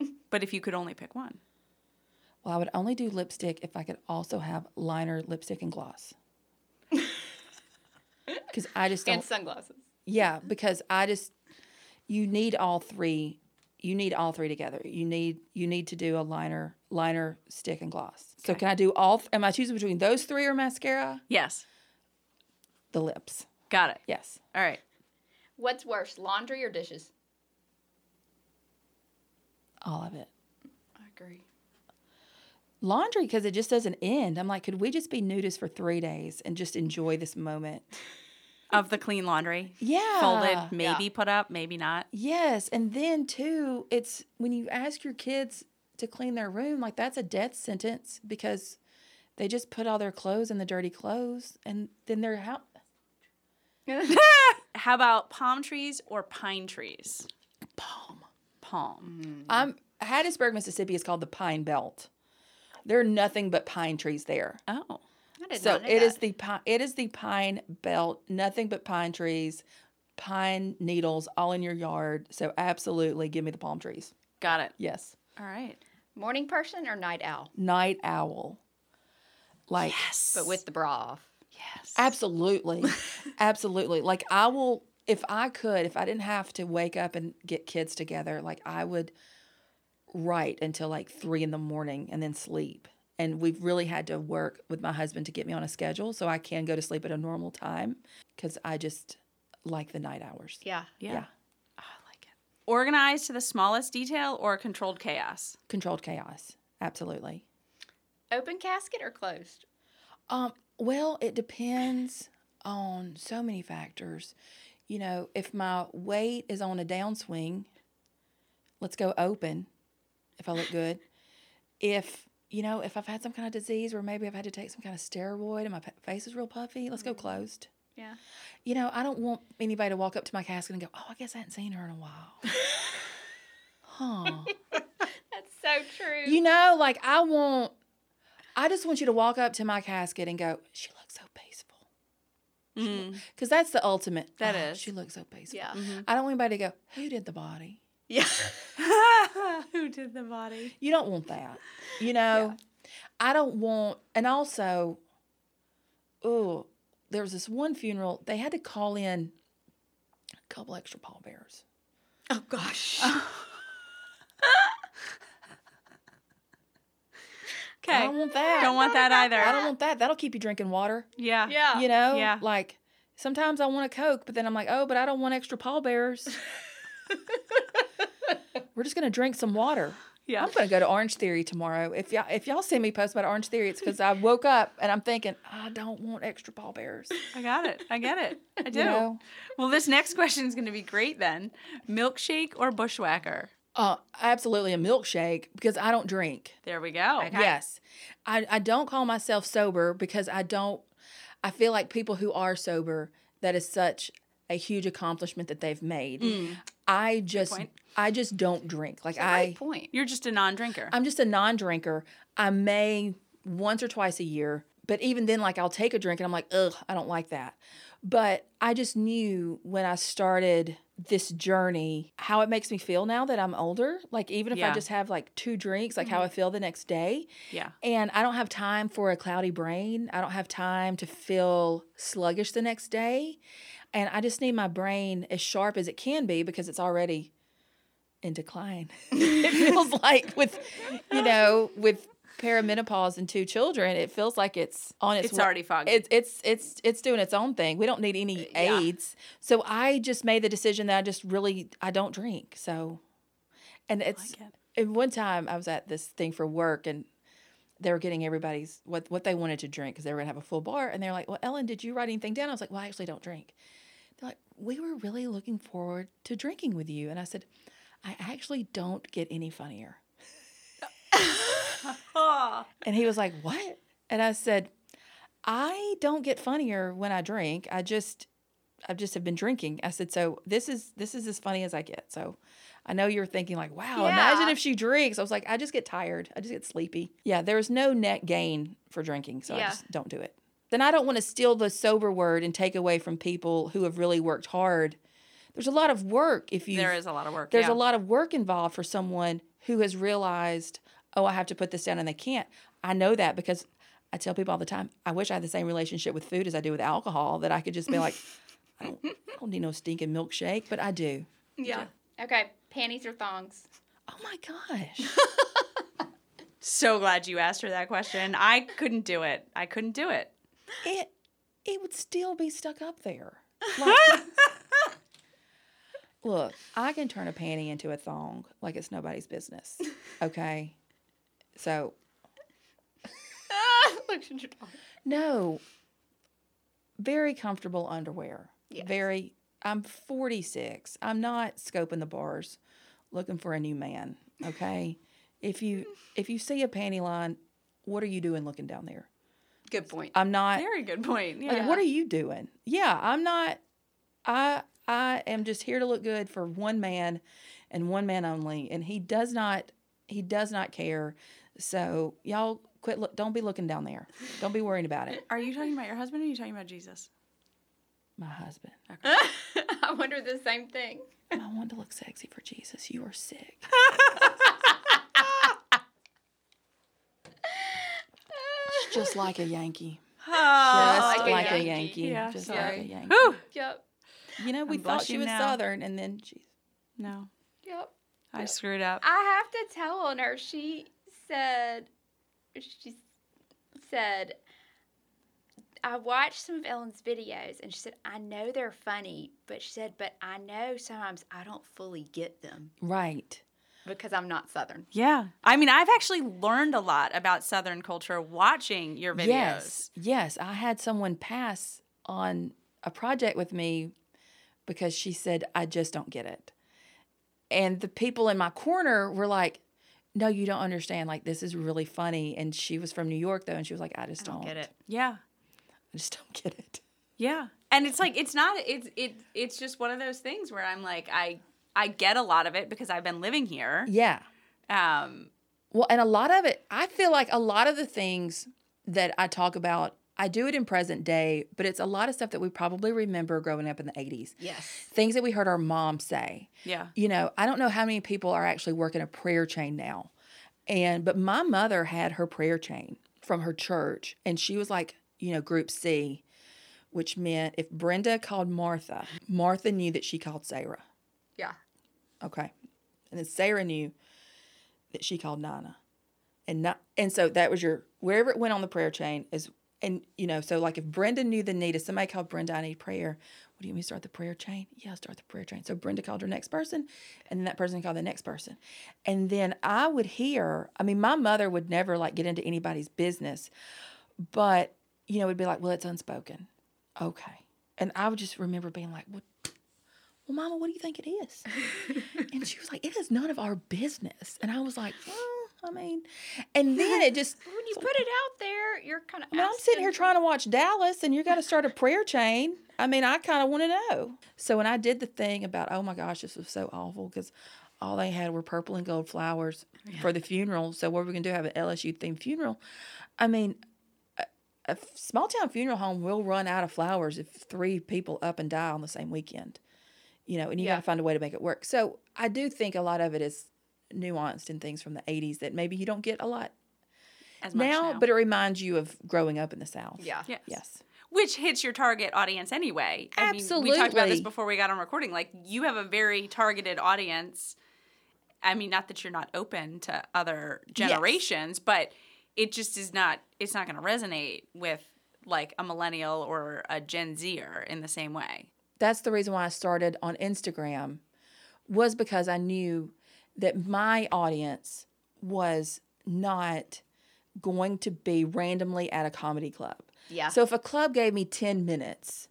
But if you could only pick one. Well, I would only do lipstick if I could also have liner, lipstick, and gloss. Because I just don't. And sunglasses. Yeah, because I just you need all three. You need all three together. You need you need to do a liner, liner, stick, and gloss. So can I do all? th- am I choosing between those three or mascara? Yes. The lips. Got it. Yes. All right. What's worse, laundry or dishes? All of it. I agree. Laundry because it just doesn't end. I'm like, could we just be nudists for three days and just enjoy this moment? Of the clean laundry. Yeah. Folded, maybe Yeah. put up, maybe not. Yes, and then too, it's when you ask your kids to clean their room, like that's a death sentence because they just put all their clothes in the dirty clothes and then they're out. How about palm trees or pine trees? Palm. Palm. Mm. I'm Hattiesburg, Mississippi is called the Pine Belt. There are nothing but pine trees there. Oh. I did So not know it is the pine. It is the pine belt. Nothing but pine trees, pine needles all in your yard. So absolutely, give me the palm trees. Got it. Yes, All right. morning person or night owl, night owl. Like Yes. but with the bra off. yes. absolutely, absolutely. Like I will, if I could, if I didn't have to wake up and get kids together, like I would write until like three in the morning and then sleep. And we've really had to work with my husband to get me on a schedule so I can go to sleep at a normal time because I just like the night hours. Yeah. Yeah. yeah. Oh, I like it. Organized to the smallest detail or controlled chaos? Controlled chaos. Absolutely. Open casket or closed? Um, well, it depends on so many factors. You know, if my weight is on a downswing, let's go open if I look good. If, you know, if I've had some kind of disease or maybe I've had to take some kind of steroid and my face is real puffy, let's go closed. Yeah. You know, I don't want anybody to walk up to my casket and go, oh, I guess I hadn't seen her in a while. huh. That's so true. You know, like I want, I just want you to walk up to my casket and go, she looks so peaceful. Mm. Because that's the ultimate. That That is. is. She looks so peaceful. yeah. I don't want anybody to go, who did the body? Yeah. Who did the body? You don't want that. You know, I don't want, and also, oh, there was this one funeral, they had to call in a couple extra pallbearers. Oh gosh. Okay. I don't want that. Don't want that either. I don't want that. That'll keep you drinking water. Yeah. yeah. You know, Yeah. like sometimes I want a Coke, but then I'm like, oh, but I don't want extra pallbearers. We're just gonna drink some water. Yeah. I'm gonna go to Orange Theory tomorrow. If y'all if y'all see me post about Orange Theory, it's because I woke up and I'm thinking I don't want extra ball bears. I got it. I get it. I do. You know, Well, this next question is going to be great then. Milkshake or bushwhacker? uh, absolutely a milkshake because I don't drink. There we go. Okay. Yes, I I don't call myself sober because I don't. I feel like people who are sober, that is such a huge accomplishment that they've made. I just point. I just don't drink. Like I point. You're just a non-drinker. I'm just a non-drinker. I may once or twice a year, but even then, like I'll take a drink and I'm like, ugh, I don't like that. But I just knew when I started this journey how it makes me feel now that I'm older. Like even if I just have like two drinks, like how I mm-hmm. feel the next day. yeah. And I don't have time for a cloudy brain. I don't have time to feel sluggish the next day. And I just need my brain as sharp as it can be because it's already in decline. it feels like with, you know, with perimenopause and two children, it feels like it's on its It's wa- already foggy. It's it's it's it's doing its own thing. We don't need any uh, Yeah. aids. So I just made the decision that I just really I don't drink. So and it's like it. and one time I was at this thing for work and they were getting everybody's what what they wanted to drink because they were gonna have a full bar and they're like, "Well, Ellen, did you write anything down?" I was like, "Well, I actually don't drink." They're like, "We were really looking forward to drinking with you," and I said, "I actually don't get any funnier." And he was like, "What?" And I said, "I don't get funnier when I drink. I just I just have been drinking." I said, "So this is this is as funny as I get." So I know you're thinking like, "Wow, imagine if she drinks." I was like, "I just get tired. I just get sleepy." Yeah, there's no net gain for drinking, so I just don't do it. Then I don't want to steal the sober word and take away from people who have really worked hard. There's a lot of work if you There is a lot of work. there's yeah. a lot of work involved for someone who has realized, oh, I have to put this down and they can't. I know that because I tell people all the time, I wish I had the same relationship with food as I do with alcohol, that I could just be like, I don't, I don't need no stinking milkshake, but I do. Yeah. Okay. Panties or thongs? Oh my gosh. So glad you asked her that question. I couldn't do it. I couldn't do it. it it would still be stuck up there. Like, look, I can turn a panty into a thong like it's nobody's business. Okay. So Looks at your dog. No. Very comfortable underwear. Yes. Very I'm 46. I'm not scoping the bars looking for a new man, okay? if you if you see a panty line, what are you doing looking down there? Good point. I'm not. Very good point. Like, Yeah. what are you doing? Yeah, I'm not. I I am just here to look good for one man, and one man only, and he does not. He does not care. So y'all quit. Look, don't be looking down there. Don't be worrying about it. Are you talking about your husband or are you talking about Jesus? My husband. I wonder the same thing. I want to look sexy for Jesus. You are sick. Just like a Yankee. Oh, Just like a like a Yankee. Yankee. Yeah, Just sorry. like a Yankee. Whew. Yep. You know, we I'm thought she was now. Southern, and then she. No, Yep. I screwed up. I have to tell on her. She said, she said, I watched some of Ellen's videos and she said, I know they're funny, but she said, but I know sometimes I don't fully get them Right. because I'm not Southern. Yeah. I mean, I've actually learned a lot about Southern culture watching your videos. Yes, yes. I had someone pass on a project with me because she said, I just don't get it. And the people in my corner were like, No, you don't understand. Like, this is really funny. And she was from New York, though, and she was like, I just I don't, don't get it. Yeah. I just don't get it. Yeah. And it's like it's not it's it it's just one of those things where I'm like I I get a lot of it because I've been living here. Yeah. Um Well, and a lot of it, I feel like a lot of the things that I talk about, I do it in present day, but it's a lot of stuff that we probably remember growing up in the 80s. Yes. Things that we heard our mom say. yeah. you know, I don't know how many people are actually working a prayer chain now. And but my mother had her prayer chain from her church and she was like, you know, group C, which meant if Brenda called Martha, Martha knew that she called Sarah. Yeah. Okay. And then Sarah knew that she called Nana. And not and so that was your wherever it went on the prayer chain is and you know, so like if Brenda knew the need, if somebody called Brenda, I need prayer, what do you mean start the prayer chain? Yeah, start the prayer chain. So Brenda called her next person, and then that person called the next person. And then I would hear, I mean, my mother would never like get into anybody's business, but you know, it would be like, Well, it's unspoken. Okay. And I would just remember being like, What well, Mama, what do you think it is? and she was like, It is none of our business. And I was like, Well, I mean, and then it just, When you put it out there, you're kind of. I mean, I'm sitting here trying to watch Dallas and you got to start a prayer chain. I mean, I kind of want to know. So when I did the thing about, oh my gosh, this was so awful because all they had were purple and gold flowers for the funeral. So what are we going to do? Have an LSU themed funeral? I mean, a, a small town funeral home will run out of flowers if three people up and die on the same weekend. You know, and you got to find a way to make it work. So I do think a lot of it is nuanced in things from the 80s that maybe you don't get a lot As much now, now, but it reminds you of growing up in the South. Yeah. yes. Yes. Which hits your target audience anyway. I mean, we talked about this before we got on recording. Like you have a very targeted audience. I mean, not that you're not open to other generations, but it just is not it's not going to resonate with like a millennial or a Gen Zer in the same way. That's the reason why I started on Instagram was because I knew that my audience was not going to be randomly at a comedy club. Yeah. So if a club gave me 10 minutes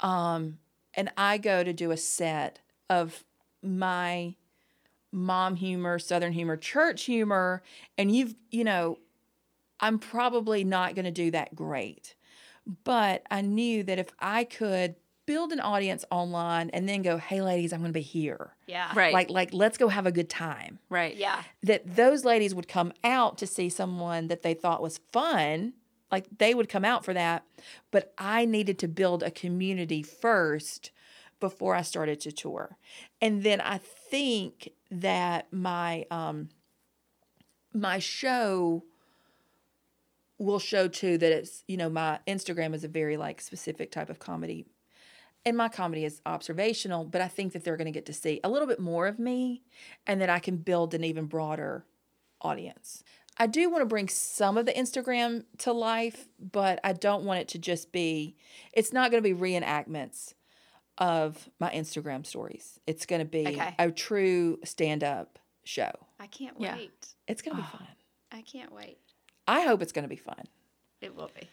um and I go to do a set of my mom humor, southern humor, church humor and you've, you know, I'm probably not going to do that great. But I knew that if I could build an audience online and then go, "Hey ladies, I'm going to be here." yeah. Right. Like like let's go have a good time right. Yeah. that those ladies would come out to see someone that they thought was fun. Like they would come out for that. But I needed to build a community first before I started to tour. And then I think that my um my show will show too that it's, you know, my Instagram is a very like specific type of comedy. And my comedy is observational, but I think that they're going to get to see a little bit more of me and that I can build an even broader audience. I do want to bring some of the Instagram to life, but I don't want it to just be, it's not going to be reenactments of my Instagram stories. It's going to be Okay. a true stand up show. I can't Yeah. wait. It's going to be Oh. fun. I can't wait. I hope it's going to be fun. It will be.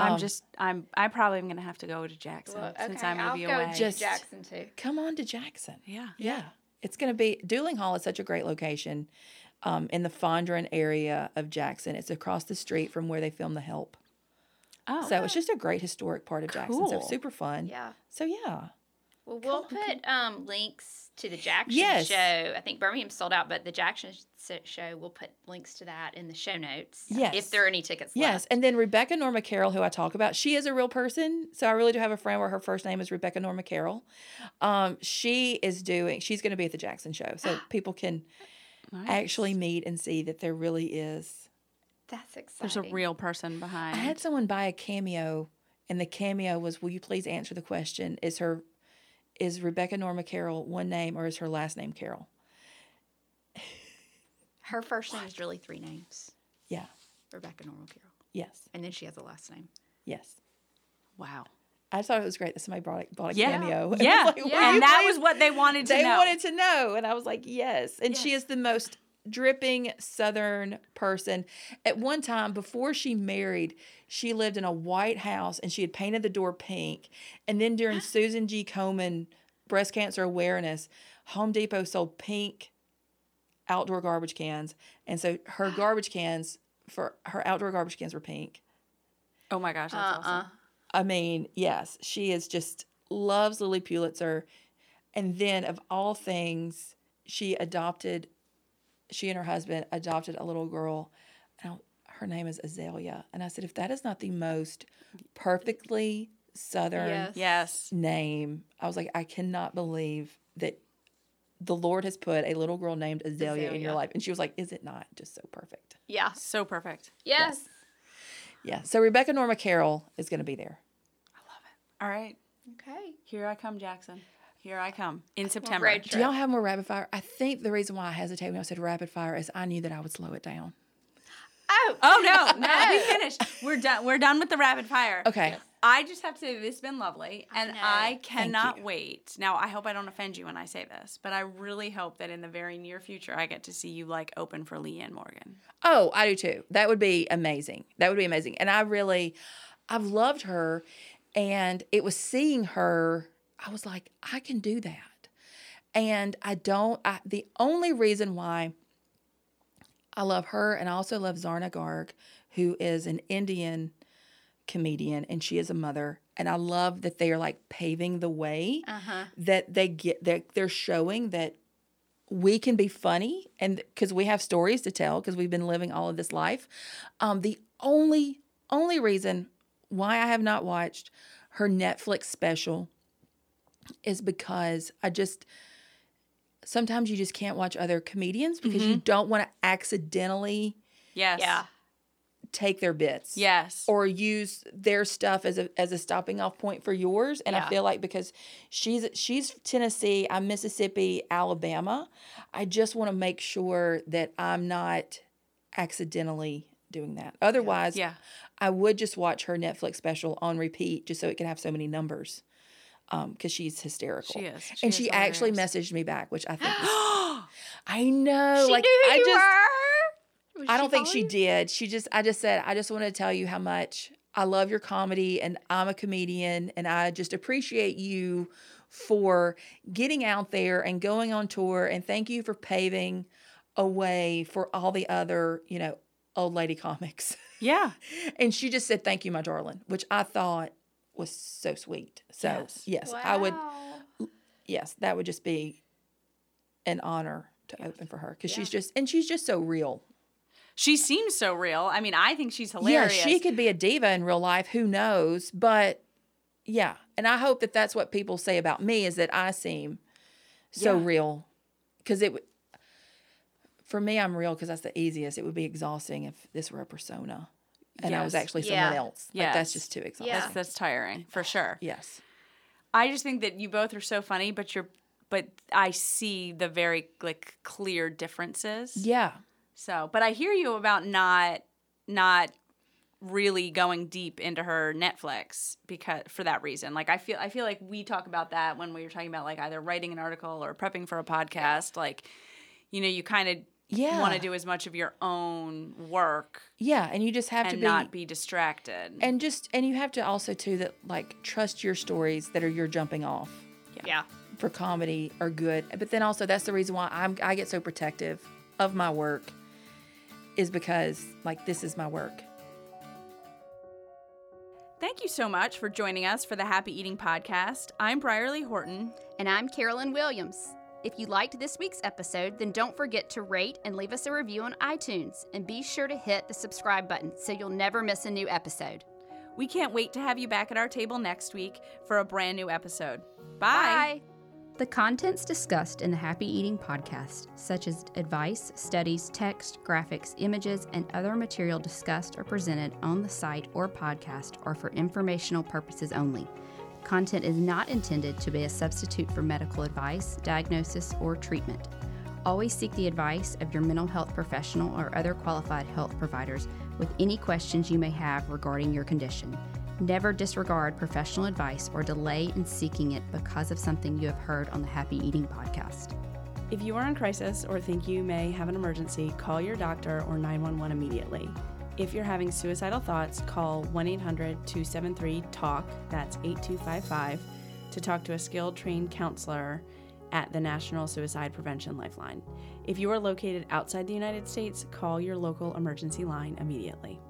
I'm Um, just I'm I probably am going to have to go to Jackson Well, since I'm going to I'll be go away. to Just- Jackson too. Come on to Jackson. yeah. Yeah. It's going to be, Duling Hall is such a great location um, in the Fondren area of Jackson. It's across the street from where they filmed The Help. Oh, So it's just a great historic part of Jackson. So super fun. Yeah. So yeah. Well, we'll put um, links to the Jackson Yes. show. I think Birmingham sold out, but the Jackson show, we'll put links to that in the show notes. Yes. If there are any tickets Yes, left. Yes. And then Rebecca Norma Carroll, who I talk about, she is a real person. So I really do have a friend where her first name is Rebecca Norma Carroll. Um, she is doing. She's going to be at the Jackson show, so people can nice. actually meet and see that there really is. That's exciting. there's a real person behind. I had someone buy a cameo, and the cameo was, "Will you please answer the question? Is her is Rebecca Norma Carroll one name or is her last name Carroll?" Her first name is really three names Yeah. Rebecca Norma Carroll. Yes. And then she has a last name. Yes. wow. I thought it was great that somebody brought a, bought a Yeah. cameo. And Yeah. like, Yeah. And that please was what they wanted to they know. wanted to know and i was like yes and she is the most dripping southern person at one time before she married she lived in a white house and she had painted the door pink and then during susan g komen breast cancer awareness home depot sold pink outdoor garbage cans and so her garbage cans for her outdoor garbage cans were pink oh my gosh, that's Uh-uh. awesome. I mean, yes, she is just loves Lilly Pulitzer. And then of all things, she adopted she and her husband adopted a little girl. And I- her name is Azalea. And I said, if that is not the most perfectly southern Yes. Yes. name, I was like, I cannot believe that the Lord has put a little girl named Azalea, in your life. And she was like, Is it not just so perfect? Yeah. So perfect. Yes. Yeah. So Rebecca Norma Carroll is gonna be there. I love it. All right. Okay. Here I come, Jackson. Here I come in September. road Do y'all have more rapid fire? I think the reason why I hesitated when I said rapid fire is I knew that I would slow it down. Oh. Oh no, no, we finished. We're done. We're done with the rapid fire. Okay. I just have to say this has been lovely, and know. I cannot wait. Now, I hope I don't offend you when I say this, but I really hope that in the very near future, I get to see you like open for Leanne Morgan. Oh, I do too. That would be amazing. That would be amazing. And I really, I've loved her. And it was seeing her, I was like, I can do that. And I don't, I, the only reason why I love her and I also love Zarna Garg, who is an Indian comedian and she is a mother. And I love that they are like paving the way Uh-huh. that they get they're, they're showing that we can be funny and because we have stories to tell because we've been living all of this life um, the only only reason why i have not watched her netflix special is because i just sometimes you just can't watch other comedians because you mm-hmm. don't want to accidentally Yes. Yeah. take their bits Yes. or use their stuff as a as a stopping off point for yours. And Yeah. I feel like because she's she's Tennessee, I'm Mississippi, Alabama, I just want to make sure that I'm not accidentally doing that. Otherwise, yeah. I would just watch her Netflix special on repeat just so it can have so many numbers. Um, because she's hysterical. She is. She and is she actually messaged me back, which I think I know. She like knew who I you just I don't think she you? did. She just, I just said, I just want to tell you how much I love your comedy and I'm a comedian and I just appreciate you for getting out there and going on tour and thank you for paving a way for all the other, you know, old lady comics. Yeah. and she just said, thank you, my darling, which I thought was so sweet. So, Yes. yes, I would, yes, that would just be an honor to open for her because she's just, and she's just so real. She seems so real. I mean, I think she's hilarious. Yeah, she could be a diva in real life. Who knows? But yeah, and I hope that that's what people say about me is that I seem so Yeah. real. Because it for me, I'm real because that's the easiest. It would be exhausting if this were a persona, and I was Yes. actually Yeah. someone else. Like that's just too exhausting. Yeah. That's, that's tiring for sure. Yes. I just think that you both are so funny, but you're, but I see the very like clear differences. Yeah. So, but I hear you about not, not really going deep into her Netflix because for that reason. Like I feel, I feel like we talk about that when we were talking about like either writing an article or prepping for a podcast. Like, you know, you kind of Yeah. want to do as much of your own work Yeah, and you just have to be not be distracted. and just and you have to also too that like trust your stories that are your jumping off. Yeah. for comedy are good. But then also that's the reason why I'm I get so protective of my work is because like this is my work. Thank you so much for joining us for the Happy Eating Podcast. I'm Brierley Horton. And I'm Carolyn Williams. If you liked this week's episode, then don't forget to rate and leave us a review on iTunes. And be sure to hit the subscribe button so you'll never miss a new episode. We can't wait to have you back at our table next week for a brand new episode. Bye. Bye. The contents discussed in the Happy Eating podcast, such as advice, studies, text, graphics, images, and other material discussed or presented on the site or podcast, are for informational purposes only. Content is not intended to be a substitute for medical advice, diagnosis, or treatment. Always seek the advice of your mental health professional or other qualified health providers with any questions you may have regarding your condition. Never disregard professional advice or delay in seeking it because of something you have heard on the Happy Eating podcast. If you are in crisis or think you may have an emergency, call your doctor or 911 immediately. If you're having suicidal thoughts, call 1 800 273 TALK, that's 8255, to talk to a skilled trained counselor at the National Suicide Prevention Lifeline. If you are located outside the United States, call your local emergency line immediately.